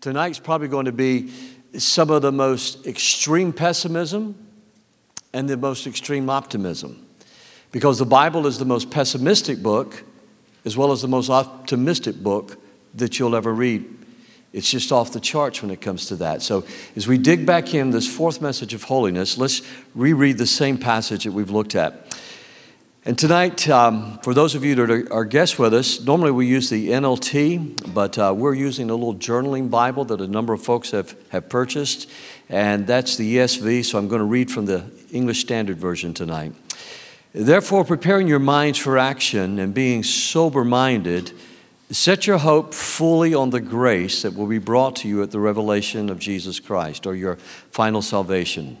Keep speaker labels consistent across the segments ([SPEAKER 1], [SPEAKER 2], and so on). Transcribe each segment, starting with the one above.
[SPEAKER 1] tonight's probably going to be some of the most extreme pessimism and the most extreme optimism. Because the Bible is the most pessimistic book as well as the most optimistic book that you'll ever read. It's just off the charts when it comes to that. So, as we dig back in this fourth message of holiness, let's reread the same passage that we've looked at. And tonight, um, for those of you that are, guests with us, normally we use the NLT, but uh, we're using a little journaling Bible that a number of folks have, have purchased, and that's the ESV, so I'm going to read from the English Standard Version tonight. Therefore, preparing your minds for action and being sober minded, set your hope fully on the grace that will be brought to you at the revelation of Jesus Christ or your final salvation.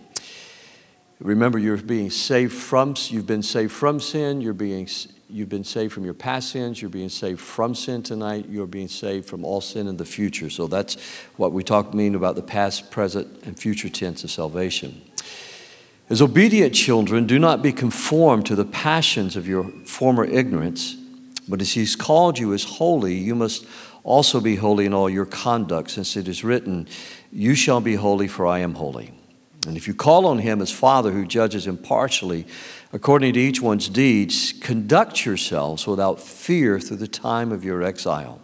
[SPEAKER 1] Remember, you're being saved from, you've been saved from sin, you're being, you've been saved from your past sins, you're being saved from sin tonight, you're being saved from all sin in the future. So that's what we talk mean about the past, present, and future tense of salvation. As obedient children, do not be conformed to the passions of your former ignorance, but as He's called you as holy, you must also be holy in all your conduct, since it is written, You shall be holy, for I am holy. And if you call on him as Father who judges impartially according to each one's deeds, conduct yourselves without fear through the time of your exile,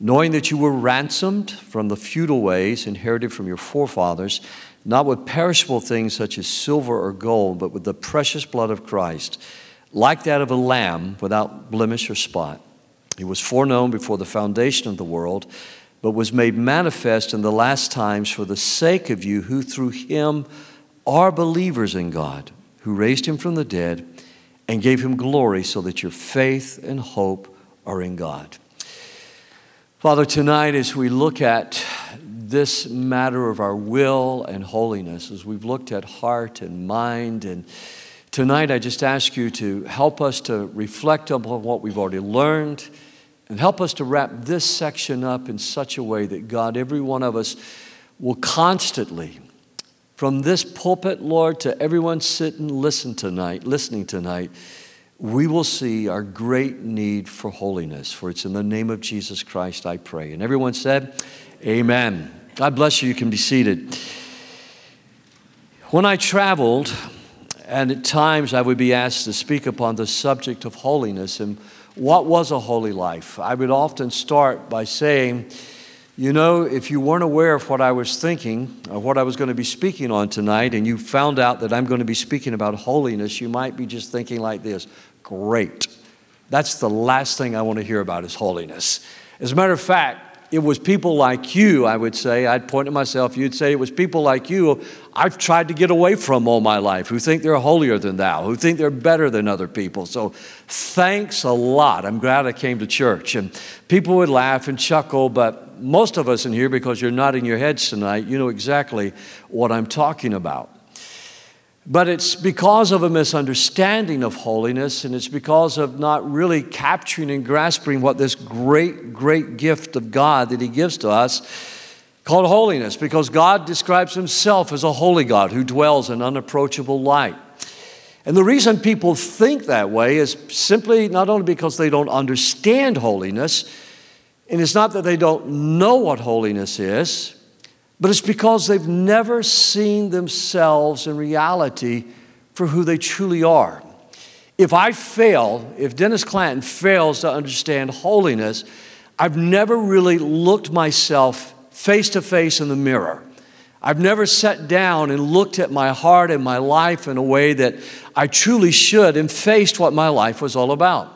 [SPEAKER 1] knowing that you were ransomed from the futile ways inherited from your forefathers, not with perishable things such as silver or gold, but with the precious blood of Christ, like that of a lamb without blemish or spot. He was foreknown before the foundation of the world but was made manifest in the last times for the sake of you who through him are believers in God, who raised him from the dead and gave him glory so that your faith and hope are in God. Father, tonight as we look at this matter of our will and holiness, as we've looked at heart and mind, and tonight I just ask you to help us to reflect upon what we've already learned and help us to wrap this section up in such a way that God, every one of us, will constantly, from this pulpit, Lord, to everyone sitting listen tonight, listening tonight, we will see our great need for holiness. For it's in the name of Jesus Christ I pray. And everyone said, Amen. God bless you. You can be seated. When I traveled, and at times I would be asked to speak upon the subject of holiness, and what was a holy life? I would often start by saying, you know, if you weren't aware of what I was thinking, or what I was going to be speaking on tonight, and you found out that I'm going to be speaking about holiness, you might be just thinking like this Great. That's the last thing I want to hear about is holiness. As a matter of fact, it was people like you, I would say, I'd point at myself, you'd say it was people like you I've tried to get away from all my life who think they're holier than thou, who think they're better than other people. So thanks a lot. I'm glad I came to church. And people would laugh and chuckle, but most of us in here, because you're nodding your heads tonight, you know exactly what I'm talking about. But it's because of a misunderstanding of holiness, and it's because of not really capturing and grasping what this great, great gift of God that He gives to us called holiness, because God describes Himself as a holy God who dwells in unapproachable light. And the reason people think that way is simply not only because they don't understand holiness, and it's not that they don't know what holiness is, but it's because they've never seen themselves in reality for who they truly are. If I fail, if Dennis Clanton fails to understand holiness, I've never really looked myself face to face in the mirror. I've never sat down and looked at my heart and my life in a way that I truly should and faced what my life was all about.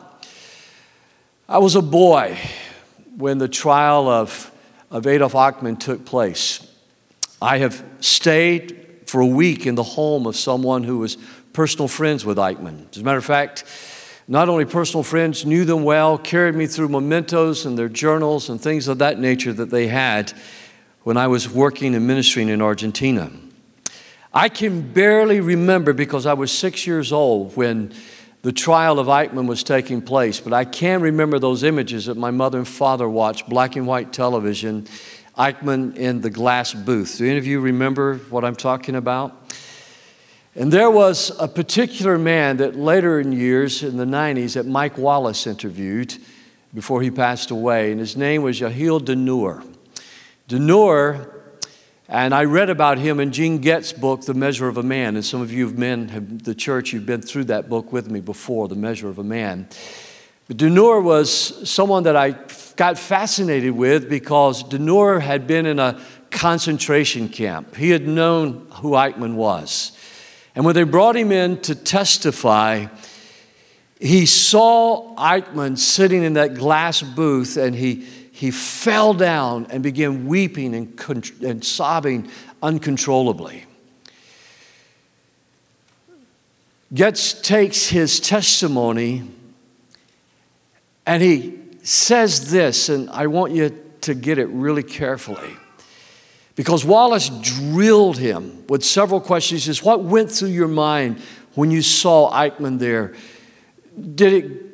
[SPEAKER 1] I was a boy when the trial of, of Adolf Eichmann took place. I have stayed for a week in the home of someone who was personal friends with Eichmann. As a matter of fact, not only personal friends, knew them well, carried me through mementos and their journals and things of that nature that they had when I was working and ministering in Argentina. I can barely remember because I was six years old when the trial of Eichmann was taking place, but I can remember those images that my mother and father watched, black and white television, Eichmann in the glass booth. Do any of you remember what I'm talking about? And there was a particular man that later in years, in the 90s, that Mike Wallace interviewed before he passed away, and his name was Yahil Danur. Denor, and I read about him in Gene Getz' book, The Measure of a Man. And some of you men have the church, you've been through that book with me before, The Measure of a Man. But Denor was someone that I got fascinated with because Denor had been in a concentration camp. He had known who Eichmann was. And when they brought him in to testify, he saw Eichmann sitting in that glass booth and he, he fell down and began weeping and, and sobbing uncontrollably. Getz takes his testimony and he says this, and I want you to get it really carefully. Because Wallace drilled him with several questions. He says, What went through your mind when you saw Eichmann there? Did it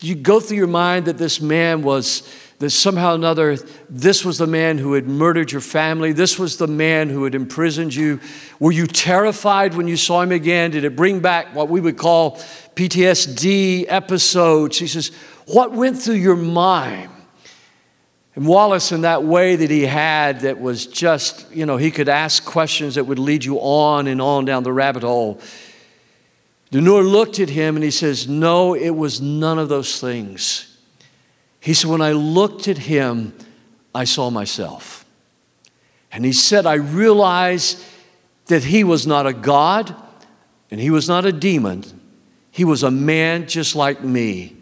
[SPEAKER 1] you go through your mind that this man was that somehow or another this was the man who had murdered your family this was the man who had imprisoned you were you terrified when you saw him again did it bring back what we would call ptsd episodes he says what went through your mind and Wallace, in that way that he had, that was just, you know, he could ask questions that would lead you on and on down the rabbit hole. Denor looked at him and he says, No, it was none of those things. He said, When I looked at him, I saw myself. And he said, I realized that he was not a God and he was not a demon. He was a man just like me.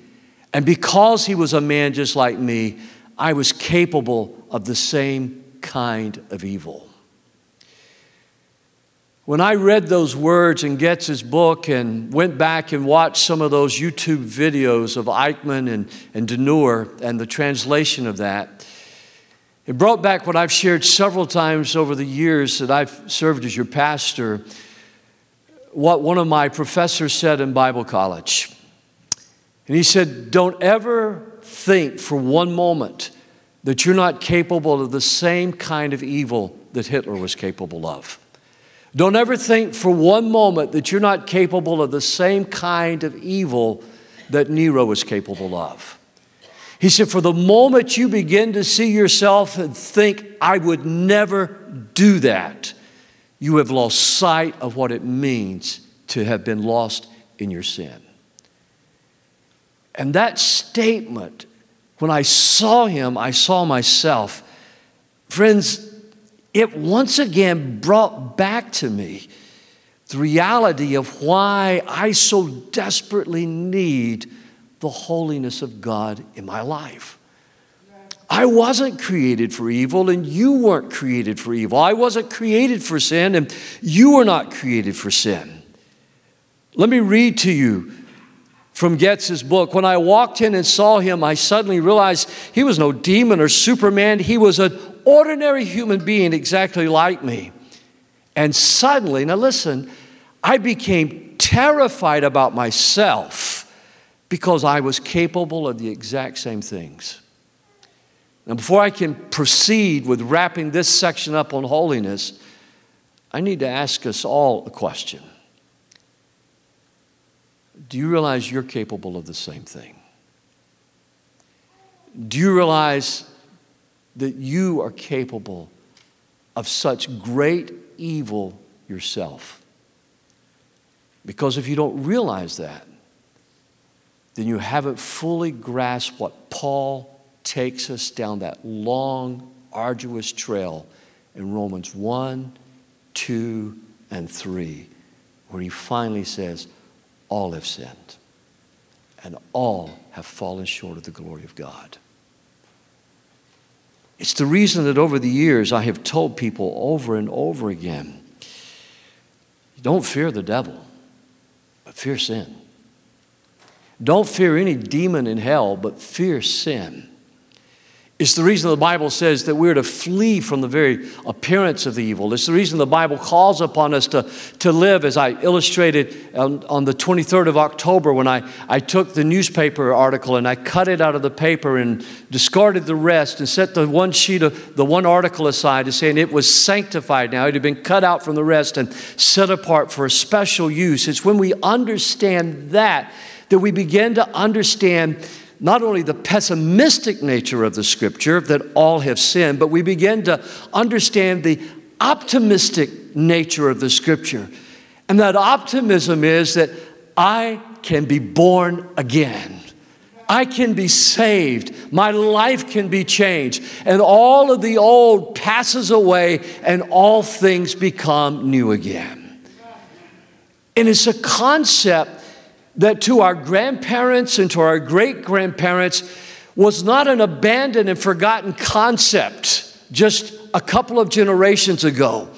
[SPEAKER 1] And because he was a man just like me, I was capable of the same kind of evil. When I read those words in Getz's book and went back and watched some of those YouTube videos of Eichmann and, and Denor and the translation of that, it brought back what I've shared several times over the years that I've served as your pastor, what one of my professors said in Bible college. And he said, Don't ever think for one moment that you're not capable of the same kind of evil that Hitler was capable of. Don't ever think for one moment that you're not capable of the same kind of evil that Nero was capable of. He said, For the moment you begin to see yourself and think, I would never do that, you have lost sight of what it means to have been lost in your sin. And that statement, when I saw him, I saw myself. Friends, it once again brought back to me the reality of why I so desperately need the holiness of God in my life. I wasn't created for evil, and you weren't created for evil. I wasn't created for sin, and you were not created for sin. Let me read to you from Getz's book. When I walked in and saw him, I suddenly realized he was no demon or Superman. He was an ordinary human being exactly like me. And suddenly, now listen, I became terrified about myself because I was capable of the exact same things. Now, before I can proceed with wrapping this section up on holiness, I need to ask us all a question. Do you realize you're capable of the same thing? Do you realize that you are capable of such great evil yourself? Because if you don't realize that, then you haven't fully grasped what Paul takes us down that long, arduous trail in Romans 1, 2, and 3, where he finally says, all have sinned, and all have fallen short of the glory of God. It's the reason that over the years I have told people over and over again don't fear the devil, but fear sin. Don't fear any demon in hell, but fear sin. It's the reason the Bible says that we're to flee from the very appearance of the evil. It's the reason the Bible calls upon us to, to live, as I illustrated on, on the 23rd of October when I, I took the newspaper article and I cut it out of the paper and discarded the rest and set the one sheet of the one article aside saying it was sanctified now. It had been cut out from the rest and set apart for a special use. It's when we understand that that we begin to understand not only the pessimistic nature of the scripture that all have sinned, but we begin to understand the optimistic nature of the scripture. And that optimism is that I can be born again. I can be saved. My life can be changed. And all of the old passes away and all things become new again. And it's a concept that to our grandparents and to our great grandparents was not an abandoned and forgotten concept just a couple of generations ago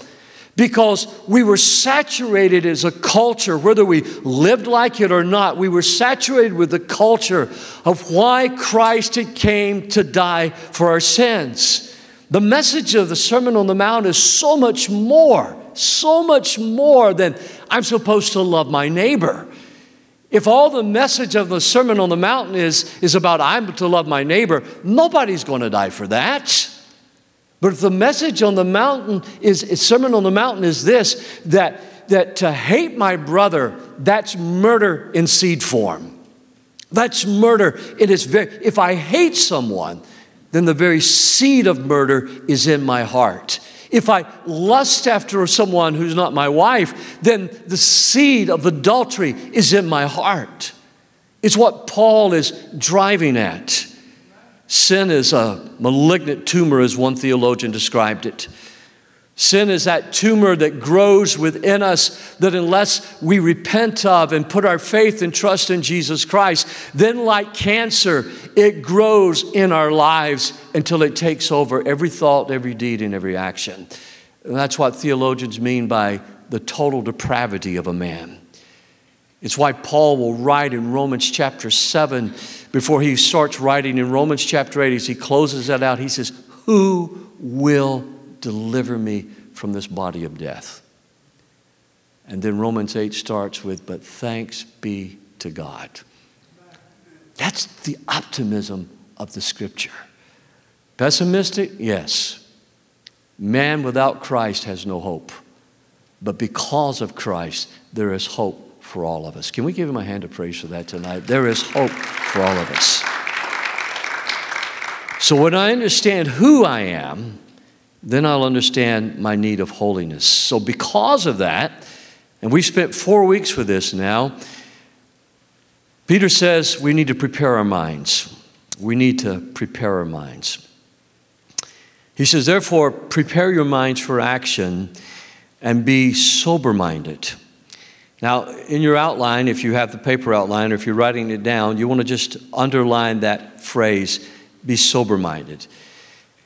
[SPEAKER 1] because we were saturated as a culture, whether we lived like it or not, we were saturated with the culture of why Christ had came to die for our sins. The message of the Sermon on the Mount is so much more, so much more than I'm supposed to love my neighbor. If all the message of the Sermon on the Mountain is, is about I'm to love my neighbor, nobody's going to die for that. But if the message on the mountain is, Sermon on the Mountain is this that, that to hate my brother, that's murder in seed form. That's murder. It is very, if I hate someone, then the very seed of murder is in my heart. If I lust after someone who's not my wife, then the seed of adultery is in my heart. It's what Paul is driving at. Sin is a malignant tumor, as one theologian described it. Sin is that tumor that grows within us that, unless we repent of and put our faith and trust in Jesus Christ, then, like cancer, it grows in our lives until it takes over every thought, every deed, and every action. And that's what theologians mean by the total depravity of a man. It's why Paul will write in Romans chapter 7 before he starts writing in Romans chapter 8, as he closes that out, he says, Who will deliver me from this body of death? And then Romans 8 starts with, But thanks be to God. That's the optimism of the scripture. Pessimistic? Yes. Man without Christ has no hope. But because of Christ, there is hope for all of us. Can we give him a hand of praise for that tonight? There is hope for all of us. So when I understand who I am, then I'll understand my need of holiness. So because of that, and we spent four weeks with this now, Peter says we need to prepare our minds. We need to prepare our minds. He says, therefore, prepare your minds for action and be sober minded. Now, in your outline, if you have the paper outline or if you're writing it down, you want to just underline that phrase be sober minded.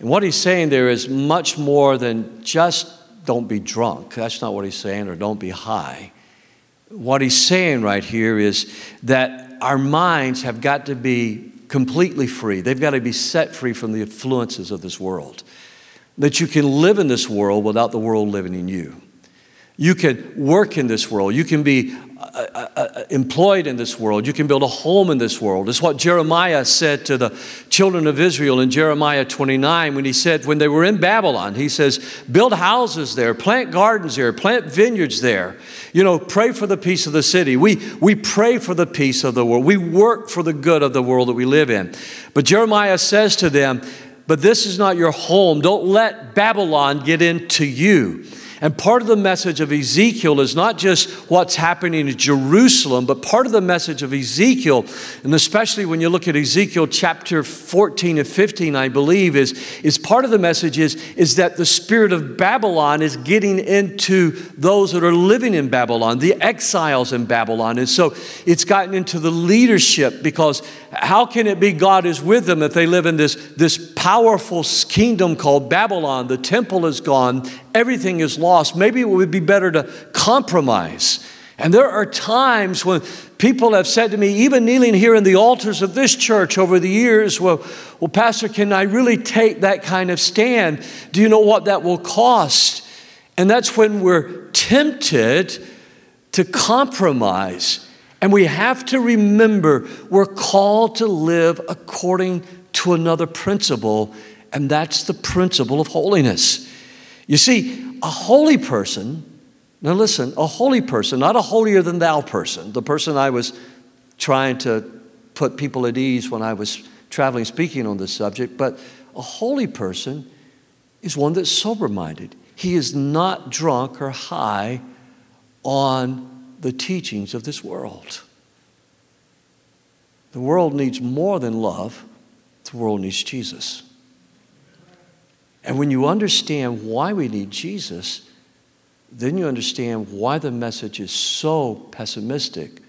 [SPEAKER 1] And what he's saying there is much more than just don't be drunk. That's not what he's saying, or don't be high. What he's saying right here is that our minds have got to be completely free, they've got to be set free from the influences of this world. That you can live in this world without the world living in you. You can work in this world. You can be uh, uh, uh, employed in this world. You can build a home in this world. It's what Jeremiah said to the children of Israel in Jeremiah 29 when he said, when they were in Babylon, he says, build houses there, plant gardens there, plant vineyards there. You know, pray for the peace of the city. We, we pray for the peace of the world. We work for the good of the world that we live in. But Jeremiah says to them, but this is not your home. Don't let Babylon get into you. And part of the message of Ezekiel is not just what's happening in Jerusalem, but part of the message of Ezekiel, and especially when you look at Ezekiel chapter 14 and 15, I believe, is, is part of the message is, is that the spirit of Babylon is getting into those that are living in Babylon, the exiles in Babylon. And so it's gotten into the leadership because how can it be God is with them if they live in this, this powerful kingdom called Babylon? The temple is gone, everything is lost. Maybe it would be better to compromise. And there are times when people have said to me, even kneeling here in the altars of this church over the years, well, well, Pastor, can I really take that kind of stand? Do you know what that will cost? And that's when we're tempted to compromise. And we have to remember we're called to live according to another principle, and that's the principle of holiness. You see, a holy person, now listen, a holy person, not a holier than thou person, the person I was trying to put people at ease when I was traveling speaking on this subject, but a holy person is one that's sober minded. He is not drunk or high on the teachings of this world. The world needs more than love, the world needs Jesus. And when you understand why we need Jesus, then you understand why the message is so pessimistic,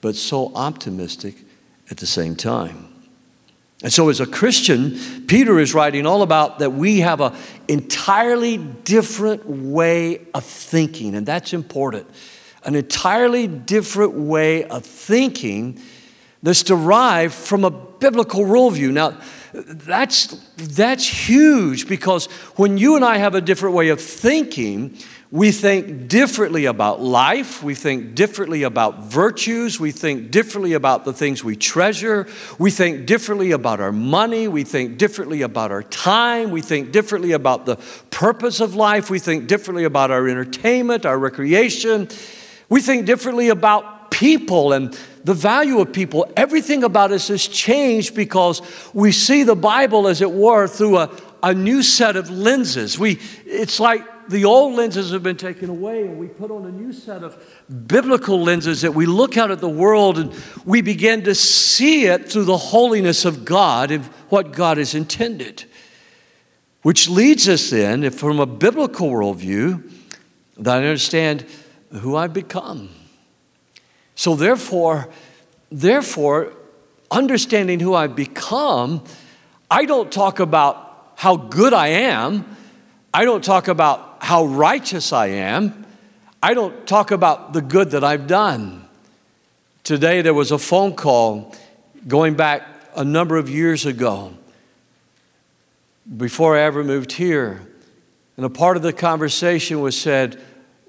[SPEAKER 1] but so optimistic at the same time. And so, as a Christian, Peter is writing all about that we have an entirely different way of thinking, and that's important. An entirely different way of thinking that's derived from a biblical worldview. Now, that's, that's huge because when you and I have a different way of thinking, we think differently about life. We think differently about virtues. We think differently about the things we treasure. We think differently about our money. We think differently about our time. We think differently about the purpose of life. We think differently about our entertainment, our recreation. We think differently about people and the value of people. Everything about us has changed because we see the Bible, as it were, through a, a new set of lenses. We, it's like the old lenses have been taken away and we put on a new set of biblical lenses that we look out at the world and we begin to see it through the holiness of God and what God has intended. Which leads us then, from a biblical worldview, that I understand who I've become. So therefore, therefore, understanding who I've become, I don't talk about how good I am. I don't talk about how righteous I am. I don't talk about the good that I've done. Today there was a phone call going back a number of years ago, before I ever moved here. And a part of the conversation was said,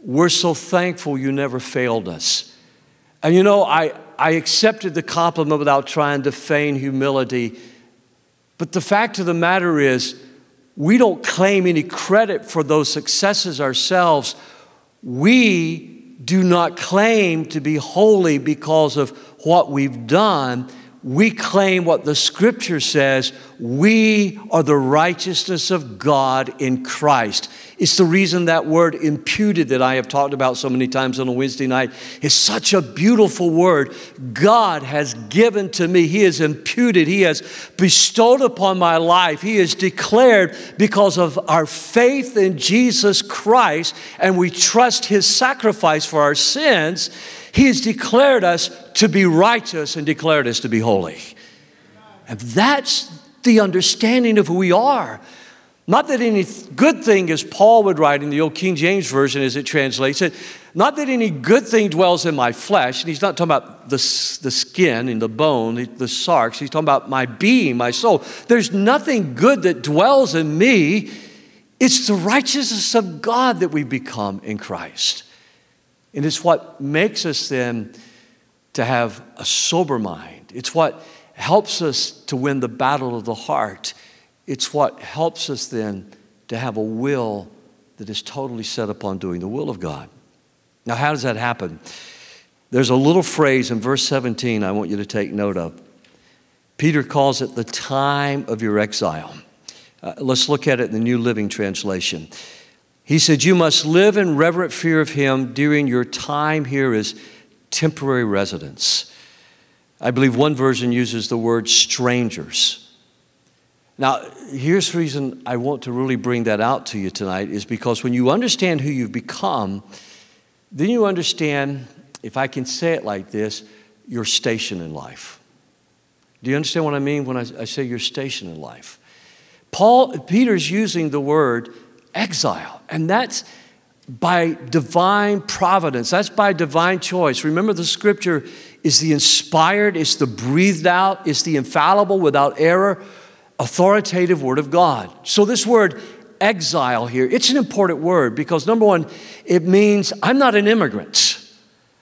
[SPEAKER 1] We're so thankful you never failed us. And you know, I, I accepted the compliment without trying to feign humility. But the fact of the matter is, we don't claim any credit for those successes ourselves. We do not claim to be holy because of what we've done we claim what the scripture says we are the righteousness of God in Christ. It's the reason that word imputed that I have talked about so many times on a Wednesday night is such a beautiful word. God has given to me, He has imputed, He has bestowed upon my life, He has declared because of our faith in Jesus Christ and we trust His sacrifice for our sins. He has declared us to be righteous and declared us to be holy. And that's the understanding of who we are. Not that any good thing, as Paul would write in the old King James Version as it translates it, not that any good thing dwells in my flesh. And he's not talking about the, the skin and the bone, the, the sarx. He's talking about my being, my soul. There's nothing good that dwells in me. It's the righteousness of God that we become in Christ. And it's what makes us then to have a sober mind. It's what helps us to win the battle of the heart. It's what helps us then to have a will that is totally set upon doing the will of God. Now, how does that happen? There's a little phrase in verse 17 I want you to take note of. Peter calls it the time of your exile. Uh, let's look at it in the New Living Translation. He said, You must live in reverent fear of him during your time here as temporary residents. I believe one version uses the word strangers. Now, here's the reason I want to really bring that out to you tonight is because when you understand who you've become, then you understand, if I can say it like this, your station in life. Do you understand what I mean when I, I say your station in life? Paul, Peter's using the word exile. And that's by divine providence. That's by divine choice. Remember, the scripture is the inspired, it's the breathed out, it's the infallible, without error, authoritative word of God. So, this word exile here, it's an important word because number one, it means I'm not an immigrant.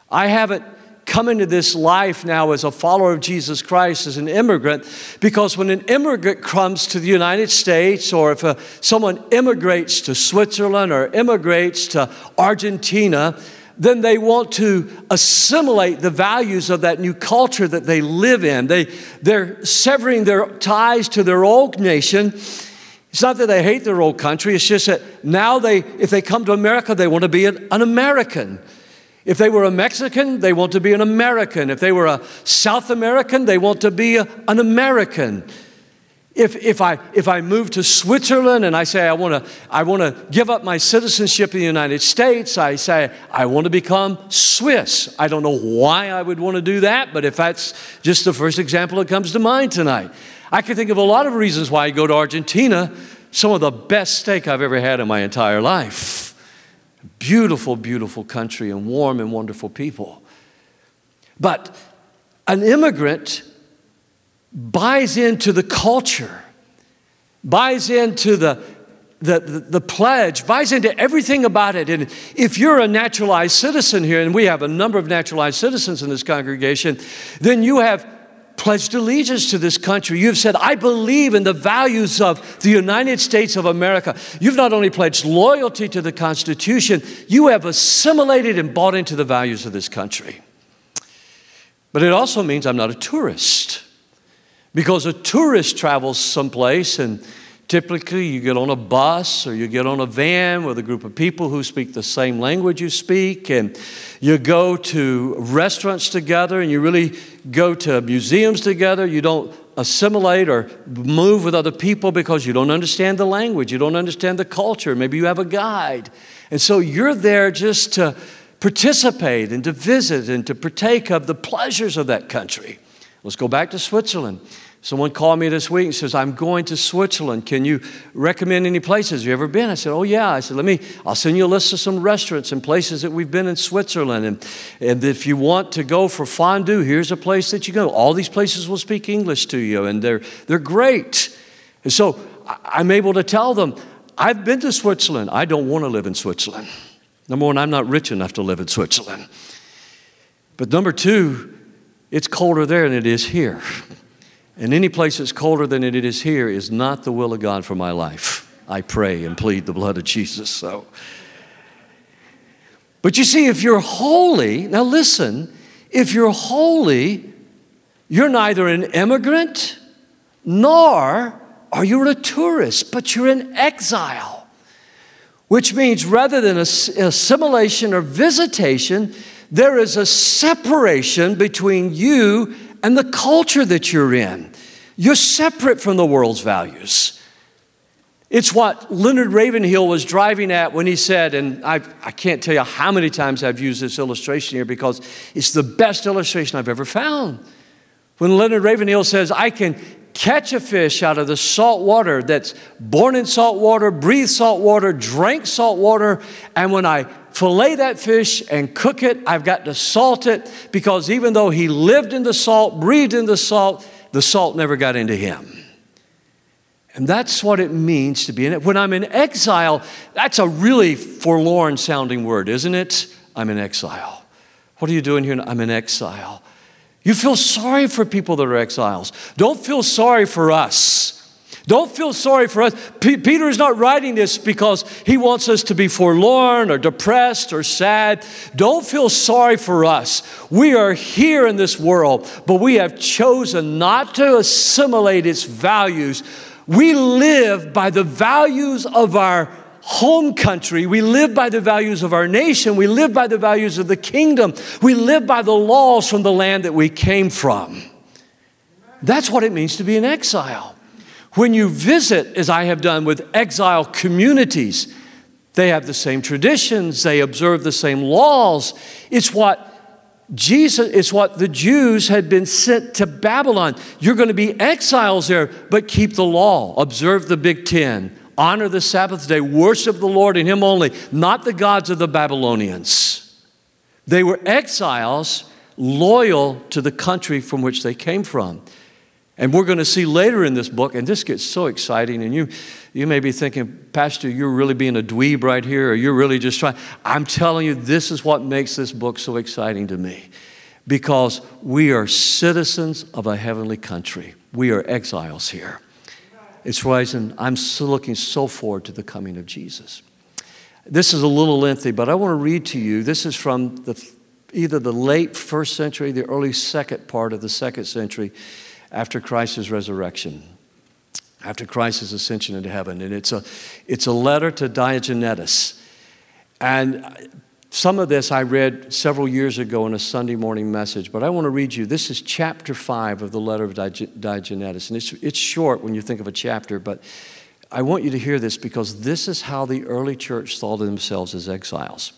[SPEAKER 1] I haven't come into this life now as a follower of Jesus Christ as an immigrant because when an immigrant comes to the United States or if a, someone immigrates to Switzerland or immigrates to Argentina, then they want to assimilate the values of that new culture that they live in. They, they're severing their ties to their old nation. It's not that they hate their old country, it's just that now they, if they come to America, they want to be an, an American. If they were a Mexican, they want to be an American. If they were a South American, they want to be a, an American. If, if, I, if I move to Switzerland and I say I want to I want to give up my citizenship in the United States, I say I want to become Swiss. I don't know why I would want to do that, but if that's just the first example that comes to mind tonight, I can think of a lot of reasons why I go to Argentina. Some of the best steak I've ever had in my entire life. Beautiful, beautiful country and warm and wonderful people. But an immigrant buys into the culture, buys into the, the, the, the, pledge, buys into everything about it. And if you're a naturalized citizen here, and we have a number of naturalized citizens in this congregation, then you have pledged allegiance to this country. You've said, I believe in the values of the United States of America. You've not only pledged loyalty to the Constitution, you have assimilated and bought into the values of this country. But it also means I'm not a tourist. Because a tourist travels someplace and typically you get on a bus or you get on a van with a group of people who speak the same language you speak and you go to restaurants together and you really go to museums together. You don't assimilate or move with other people because you don't understand the language, you don't understand the culture. Maybe you have a guide. And so you're there just to participate and to visit and to partake of the pleasures of that country. Let's go back to Switzerland. Someone called me this week and says, I'm going to Switzerland. Can you recommend any places? Have you ever been? I said, Oh, yeah. I said, Let me, I'll send you a list of some restaurants and places that we've been in Switzerland. And, and if you want to go for fondue, here's a place that you go. All these places will speak English to you, and they're, they're great. And so I'm able to tell them, I've been to Switzerland. I don't want to live in Switzerland. Number one, I'm not rich enough to live in Switzerland. But number two, it's colder there than it is here. And any place that's colder than it is here is not the will of God for my life. I pray and plead the blood of Jesus. So, but you see, if you're holy, now listen, if you're holy, you're neither an immigrant nor are you a tourist, but you're in exile. Which means rather than assimilation or visitation, there is a separation between you and the culture that you're in. You're separate from the world's values. It's what Leonard Ravenhill was driving at when he said, and I, I can't tell you how many times I've used this illustration here because it's the best illustration I've ever found. When Leonard Ravenhill says, I can catch a fish out of the salt water that's born in salt water, breathed salt water, drank salt water, and when I fillet that fish and cook it. I've got to salt it because even though he lived in the salt, breathed in the salt, the salt never got into him. And that's what it means to be in it. When I'm in exile, that's a really forlorn sounding word, isn't it? I'm in exile. What are you doing here? I'm in exile. You feel sorry for people that are exiles. Don't feel sorry for us. Don't feel sorry for us. P- Peter is not writing this because he wants us to be forlorn or depressed or sad. Don't feel sorry for us. We are here in this world, but we have chosen not to assimilate its values. We live by the values of our home country. We live by the values of our nation. We live by the values of the kingdom. We live by the laws from the land that we came from. That's what it means to be in exile. When you visit, as I have done with exile communities, they have the same traditions, they observe the same laws. It's what Jesus, it's what the Jews had been sent to Babylon. You're going to be exiles there, but keep the law, observe the Big Ten, honor the Sabbath day, worship the Lord and Him only, not the gods of the Babylonians. They were exiles loyal to the country from which they came from. And we're going to see later in this book, and this gets so exciting, and you, you may be thinking, Pastor, you're really being a dweeb right here, or you're really just trying. I'm telling you, this is what makes this book so exciting to me. Because we are citizens of a heavenly country. We are exiles here. It's rising. I'm so looking so forward to the coming of Jesus. This is a little lengthy, but I want to read to you. This is from the, either the late first century, the early second part of the second century after Christ's resurrection, after Christ's ascension into heaven. And it's a, it's a letter to Diogenetus. And some of this I read several years ago in a Sunday morning message, but I want to read you. This is chapter five of the letter of Diogenetus. And it's, it's short when you think of a chapter, but I want you to hear this because this is how the early church thought of themselves as exiles.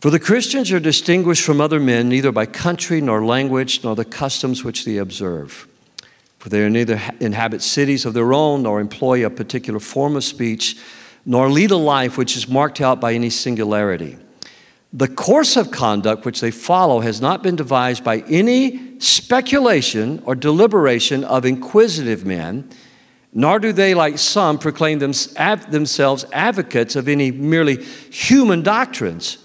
[SPEAKER 1] For the Christians are distinguished from other men neither by country nor language nor the customs which they observe. For they neither inhabit cities of their own nor employ a particular form of speech nor lead a life which is marked out by any singularity. The course of conduct which they follow has not been devised by any speculation or deliberation of inquisitive men nor do they, like some, proclaim them, themselves advocates of any merely human doctrines,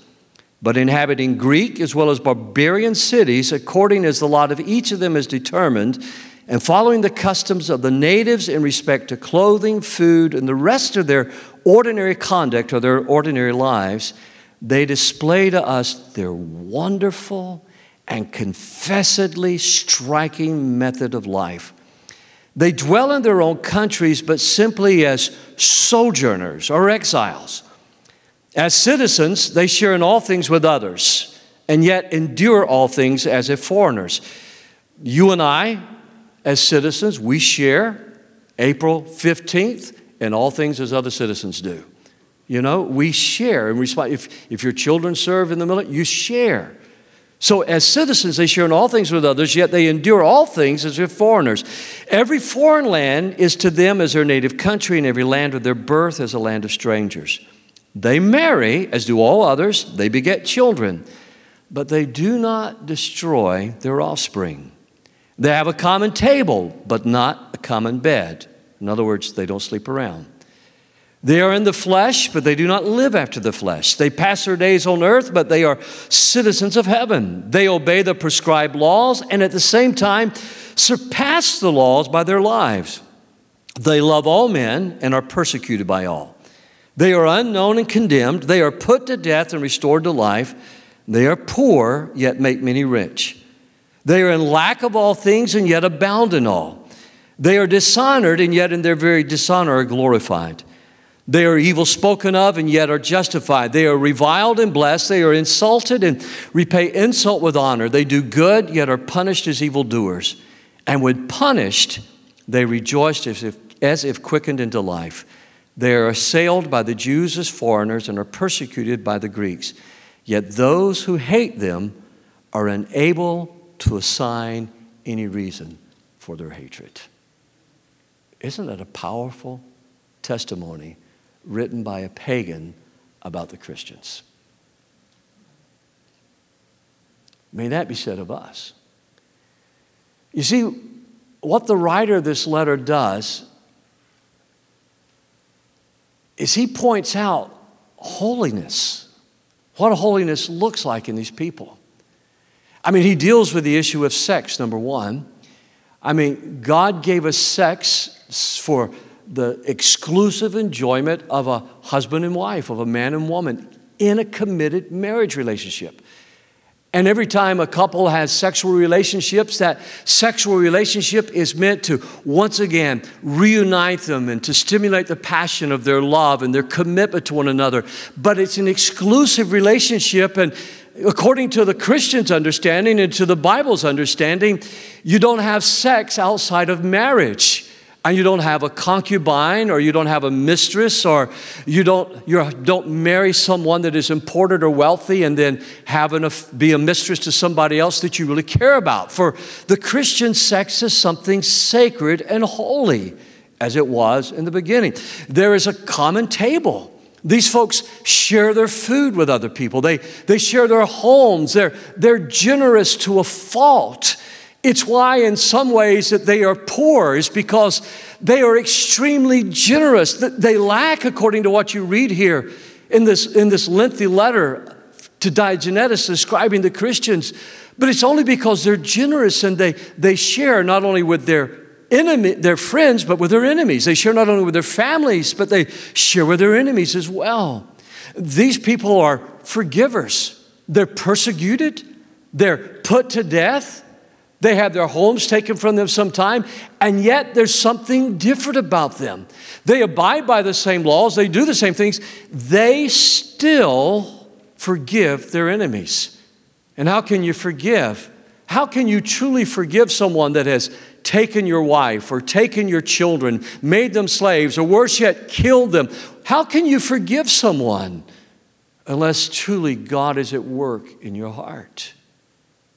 [SPEAKER 1] but inhabiting Greek as well as barbarian cities, according as the lot of each of them is determined, and following the customs of the natives in respect to clothing, food, and the rest of their ordinary conduct or their ordinary lives, they display to us their wonderful and confessedly striking method of life they dwell in their own countries, but simply as sojourners or exiles. As citizens, they share in all things with others, and yet endure all things as if foreigners. You and I, as citizens, we share April 15th in all things as other citizens do. You know, we share and respond. If, if your children serve in the military, you share. So, as citizens, they share in all things with others, yet they endure all things as if foreigners. Every foreign land is to them as their native country, and every land of their birth as a land of strangers. They marry, as do all others, they beget children, but they do not destroy their offspring. They have a common table, but not a common bed. In other words, they don't sleep around. They are in the flesh, but they do not live after the flesh. They pass their days on earth, but they are citizens of heaven. They obey the prescribed laws and at the same time surpass the laws by their lives. They love all men and are persecuted by all. They are unknown and condemned. They are put to death and restored to life. They are poor, yet make many rich. They are in lack of all things and yet abound in all. They are dishonored, and yet in their very dishonor are glorified. They are evil spoken of and yet are justified. They are reviled and blessed. They are insulted and repay insult with honor. They do good yet are punished as evildoers. And when punished, they rejoice as if, as if quickened into life. They are assailed by the Jews as foreigners and are persecuted by the Greeks. Yet those who hate them are unable to assign any reason for their hatred. Isn't that a powerful testimony written by a pagan about the Christians. May that be said of us. You see, what the writer of this letter does is he points out holiness, what holiness looks like in these people. I mean, he deals with the issue of sex, number one. I mean, God gave us sex for the exclusive enjoyment of a husband and wife, of a man and woman in a committed marriage relationship. And every time a couple has sexual relationships, that sexual relationship is meant to once again reunite them and to stimulate the passion of their love and their commitment to one another. But it's an exclusive relationship, and according to the Christian's understanding and to the Bible's understanding, you don't have sex outside of marriage and you don't have a concubine or you don't have a mistress or you don't, you don't marry someone that is important or wealthy and then have a, be a mistress to somebody else that you really care about. For the Christian sex is something sacred and holy as it was in the beginning. There is a common table. These folks share their food with other people. They, they share their homes. They're, they're generous to a fault. It's why, in some ways, that they are poor, is because they are extremely generous. They lack, according to what you read here in this, in this lengthy letter to Diogenetus describing the Christians. But it's only because they're generous and they, they share not only with their enemy, their friends, but with their enemies. They share not only with their families, but they share with their enemies as well. These people are forgivers. They're persecuted, they're put to death, they have their homes taken from them sometime, and yet there's something different about them. They abide by the same laws, they do the same things, they still forgive their enemies. And how can you forgive? How can you truly forgive someone that has taken your wife or taken your children, made them slaves, or worse yet, killed them? How can you forgive someone unless truly God is at work in your heart?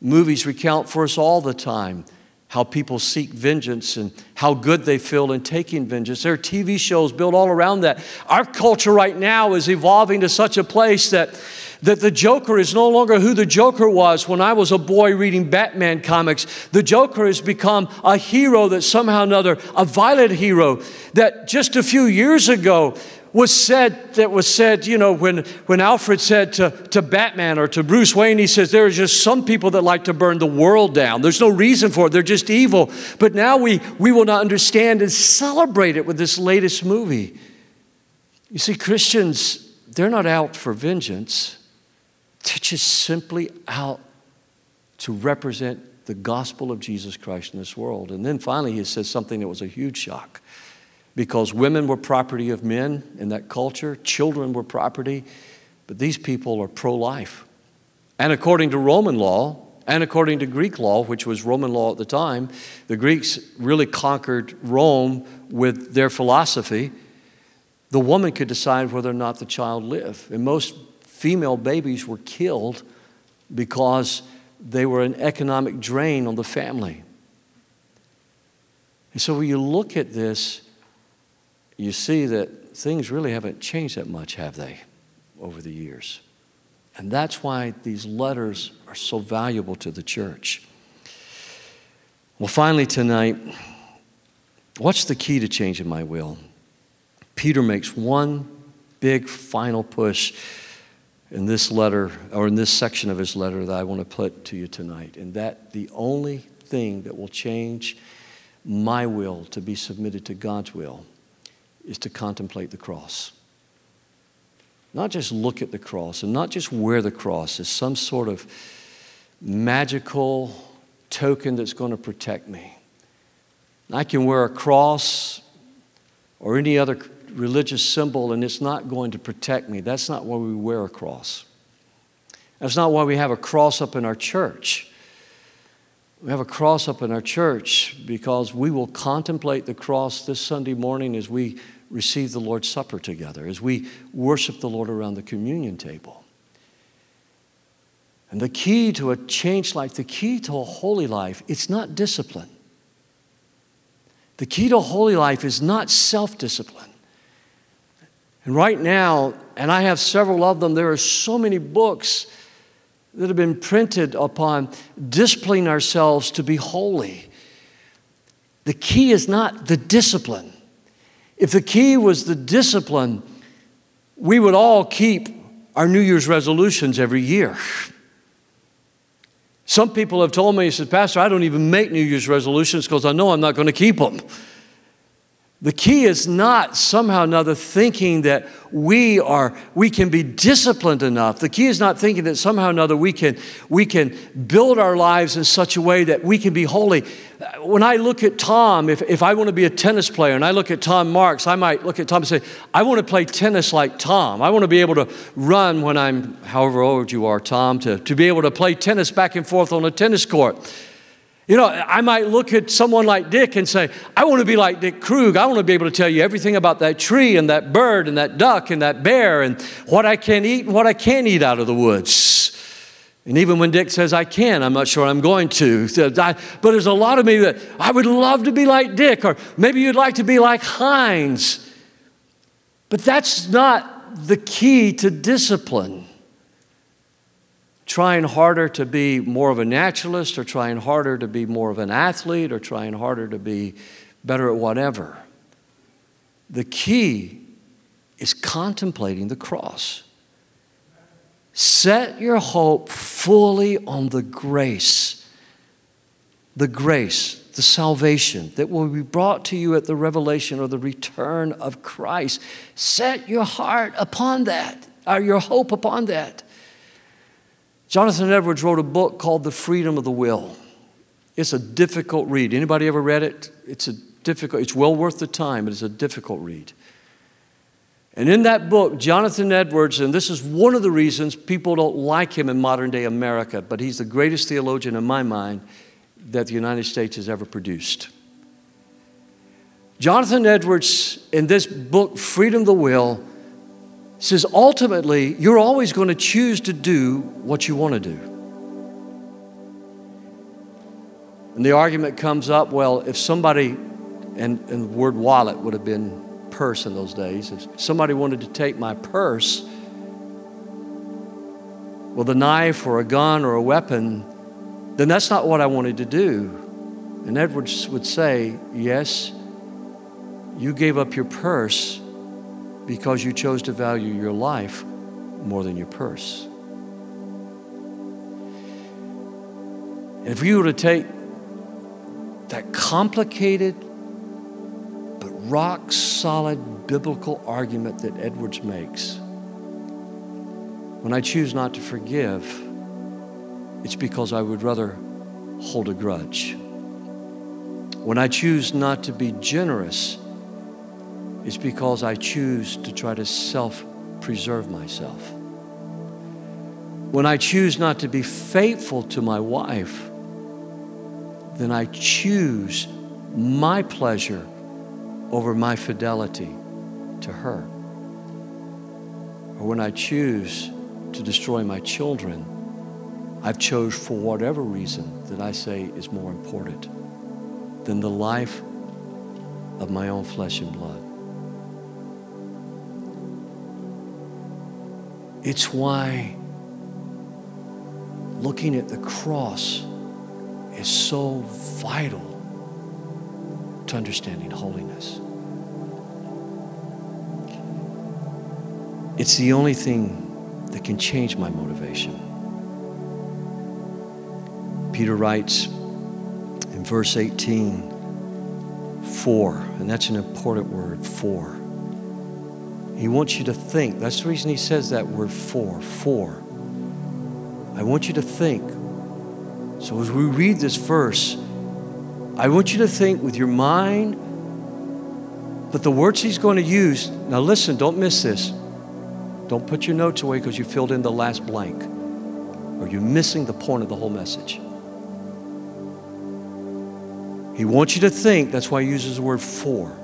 [SPEAKER 1] Movies recount for us all the time how people seek vengeance and how good they feel in taking vengeance. There are TV shows built all around that. Our culture right now is evolving to such a place that, that the Joker is no longer who the Joker was when I was a boy reading Batman comics. The Joker has become a hero that somehow or another, a violent hero that just a few years ago was said that was said you know when, when alfred said to, to batman or to bruce wayne he says there are just some people that like to burn the world down. There's no reason for it. They're just evil. But now we, we will not understand and celebrate it with this latest movie. You see christians they're not out for vengeance. They're just simply out to represent the gospel of jesus christ in this world. And then finally he says something that was a huge shock because women were property of men in that culture, children were property, but these people are pro life. And according to Roman law, and according to Greek law, which was Roman law at the time, the Greeks really conquered Rome with their philosophy. The woman could decide whether or not the child lived. And most female babies were killed because they were an economic drain on the family. And so when you look at this, you see that things really haven't changed that much, have they, over the years? And that's why these letters are so valuable to the church. Well, finally, tonight, what's the key to changing my will? Peter makes one big final push in this letter, or in this section of his letter that I want to put to you tonight, and that the only thing that will change my will to be submitted to God's will is to contemplate the cross. Not just look at the cross and not just wear the cross as some sort of magical token that's going to protect me. I can wear a cross or any other religious symbol and it's not going to protect me. That's not why we wear a cross. That's not why we have a cross up in our church. We have a cross up in our church because we will contemplate the cross this Sunday morning as we receive the Lord's Supper together, as we worship the Lord around the communion table. And the key to a changed life, the key to a holy life, it's not discipline. The key to a holy life is not self discipline. And right now, and I have several of them, there are so many books that have been printed upon disciplining ourselves to be holy. The key is not the discipline. If the key was the discipline, we would all keep our New Year's resolutions every year. Some people have told me, he says, Pastor, I don't even make New Year's resolutions because I know I'm not going to keep them. The key is not somehow another thinking that we are we can be disciplined enough. The key is not thinking that somehow another we can we can build our lives in such a way that we can be holy. When I look at Tom, if, if I want to be a tennis player and I look at Tom Marks, I might look at Tom and say, I want to play tennis like Tom. I want to be able to run when I'm however old you are, Tom, to, to be able to play tennis back and forth on a tennis court. You know, I might look at someone like Dick and say, I want to be like Dick Krug. I want to be able to tell you everything about that tree and that bird and that duck and that bear and what I can eat and what I can't eat out of the woods. And even when Dick says I can, I'm not sure I'm going to. But there's a lot of me that I would love to be like Dick, or maybe you'd like to be like Heinz. But that's not the key to discipline trying harder to be more of a naturalist or trying harder to be more of an athlete or trying harder to be better at whatever. The key is contemplating the cross. Set your hope fully on the grace, the grace, the salvation that will be brought to you at the revelation or the return of Christ. Set your heart upon that. or your hope upon that. Jonathan Edwards wrote a book called The Freedom of the Will. It's a difficult read. Anybody ever read it? It's a difficult, it's well worth the time, but it's a difficult read. And in that book, Jonathan Edwards, and this is one of the reasons people don't like him in modern day America, but he's the greatest theologian in my mind that the United States has ever produced. Jonathan Edwards, in this book, Freedom of the Will, says ultimately, you're always going to choose to do what you want to do. And the argument comes up well, if somebody, and, and the word wallet would have been purse in those days. If somebody wanted to take my purse with a knife or a gun or a weapon, then that's not what I wanted to do. And Edwards would say, Yes, you gave up your purse because you chose to value your life more than your purse. And if you were to take that complicated but rock solid biblical argument that Edwards makes. When I choose not to forgive, it's because I would rather hold a grudge. When I choose not to be generous, it's because I choose to try to self preserve myself. When I choose not to be faithful to my wife, then I choose my pleasure over my fidelity to her. Or when I choose to destroy my children, I've chose for whatever reason that I say is more important than the life of my own flesh and blood. It's why looking at the cross is so vital to understanding holiness. It's the only thing that can change my motivation. Peter writes in verse 18, for, and that's an important word, for. He wants you to think. That's the reason he says that word for, for. I want you to think. So as we read this verse, I want you to think with your mind, but the words he's going to use, now listen, don't miss this. Don't put your notes away because you filled in the last blank or you're missing the point of the whole message. He wants you to think, that's why he uses the word for.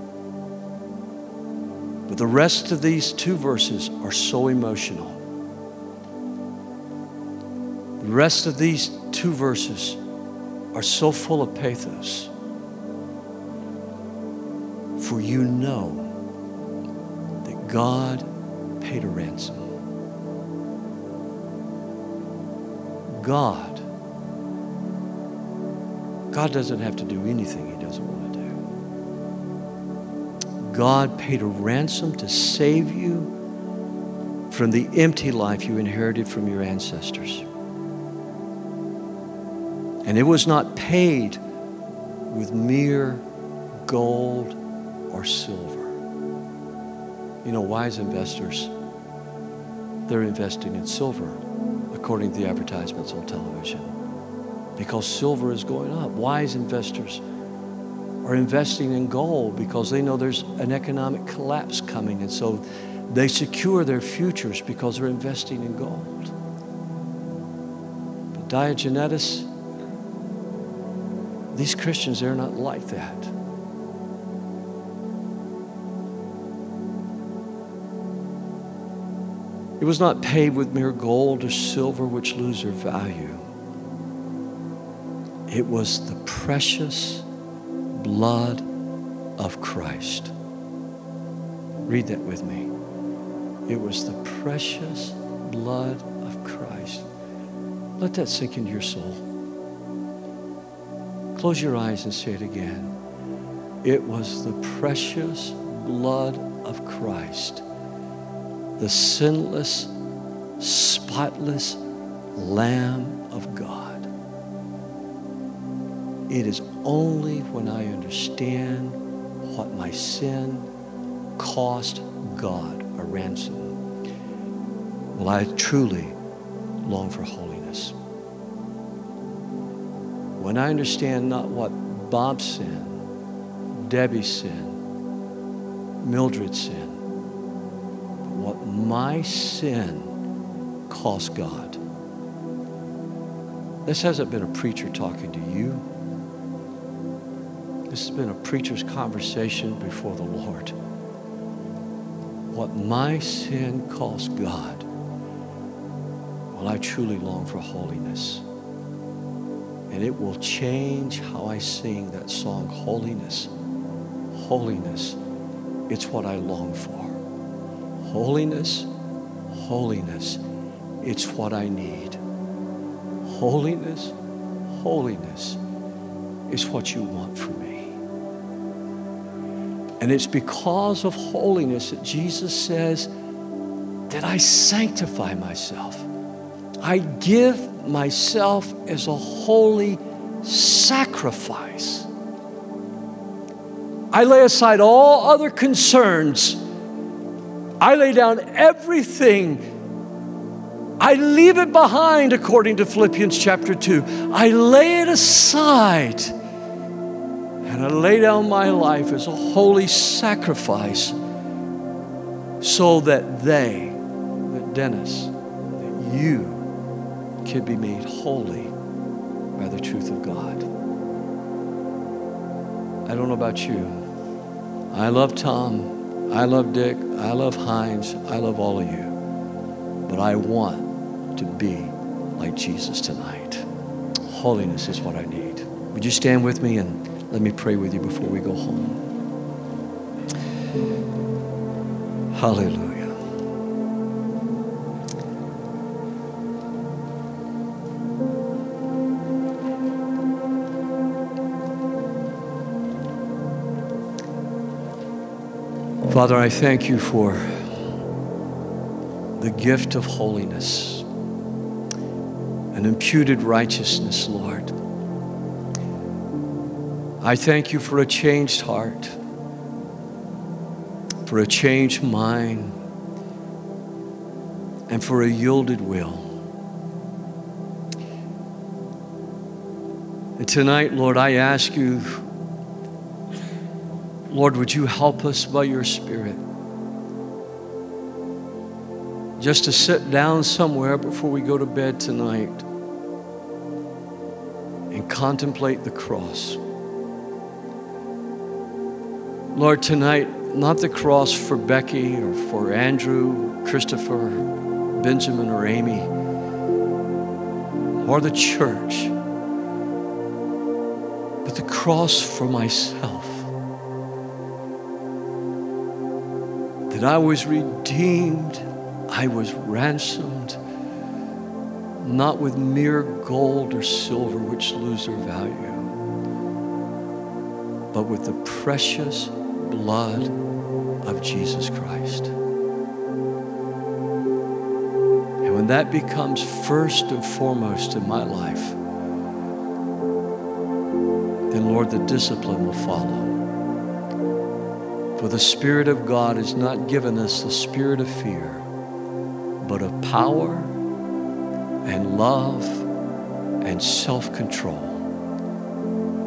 [SPEAKER 1] But the rest of these two verses are so emotional. The rest of these two verses are so full of pathos. For you know that God paid a ransom. God. God doesn't have to do anything He doesn't want. God paid a ransom to save you from the empty life you inherited from your ancestors. And it was not paid with mere gold or silver. You know, wise investors, they're investing in silver, according to the advertisements on television, because silver is going up. Wise investors are investing in gold because they know there's an economic collapse coming, and so they secure their futures because they're investing in gold. But Diognetus, these Christians, they're not like that. It was not paid with mere gold or silver, which lose their value. It was the precious blood of Christ. Read that with me. It was the precious blood of Christ. Let that sink into your soul. Close your eyes and say it again. It was the precious blood of Christ, the sinless, spotless Lamb of God. It is only when I understand what my sin cost God a ransom will I truly long for holiness. When I understand not what Bob's sin, Debbie's sin, Mildred's sin, but what my sin cost God. This hasn't been a preacher talking to you. This has been a preacher's conversation before the Lord. What my sin cost God, well, I truly long for holiness. And it will change how I sing that song, Holiness. Holiness. It's what I long for. Holiness, holiness. It's what I need. Holiness, holiness is what you want from me. And it's because of holiness that Jesus says that I sanctify myself. I give myself as a holy sacrifice. I lay aside all other concerns. I lay down everything I leave it behind, according to Philippians chapter 2. I lay it aside and I lay down my life as a holy sacrifice so that they, that Dennis, that you can be made holy by the truth of God. I don't know about you. I love Tom. I love Dick. I love Heinz. I love all of you. But I want to be like Jesus tonight. Holiness is what I need. Would you stand with me and let me pray with you before we go home? Hallelujah. Father, I thank you for the gift of holiness, an imputed righteousness, Lord. I thank you for a changed heart, for a changed mind, and for a yielded will. And tonight, Lord, I ask you, Lord, would you help us by your Spirit? just to sit down somewhere before we go to bed tonight and contemplate the cross. Lord, tonight, not the cross for Becky or for Andrew, Christopher, Benjamin, or Amy, or the church, but the cross for myself. That I was redeemed I was ransomed not with mere gold or silver, which lose their value, but with the precious blood of Jesus Christ. And when that becomes first and foremost in my life, then, Lord, the discipline will follow. For the Spirit of God has not given us the spirit of fear but of power and love and self control.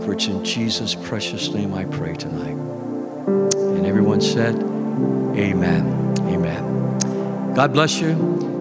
[SPEAKER 1] For it's in Jesus' precious name I pray tonight. And everyone said, Amen. Amen. God bless you.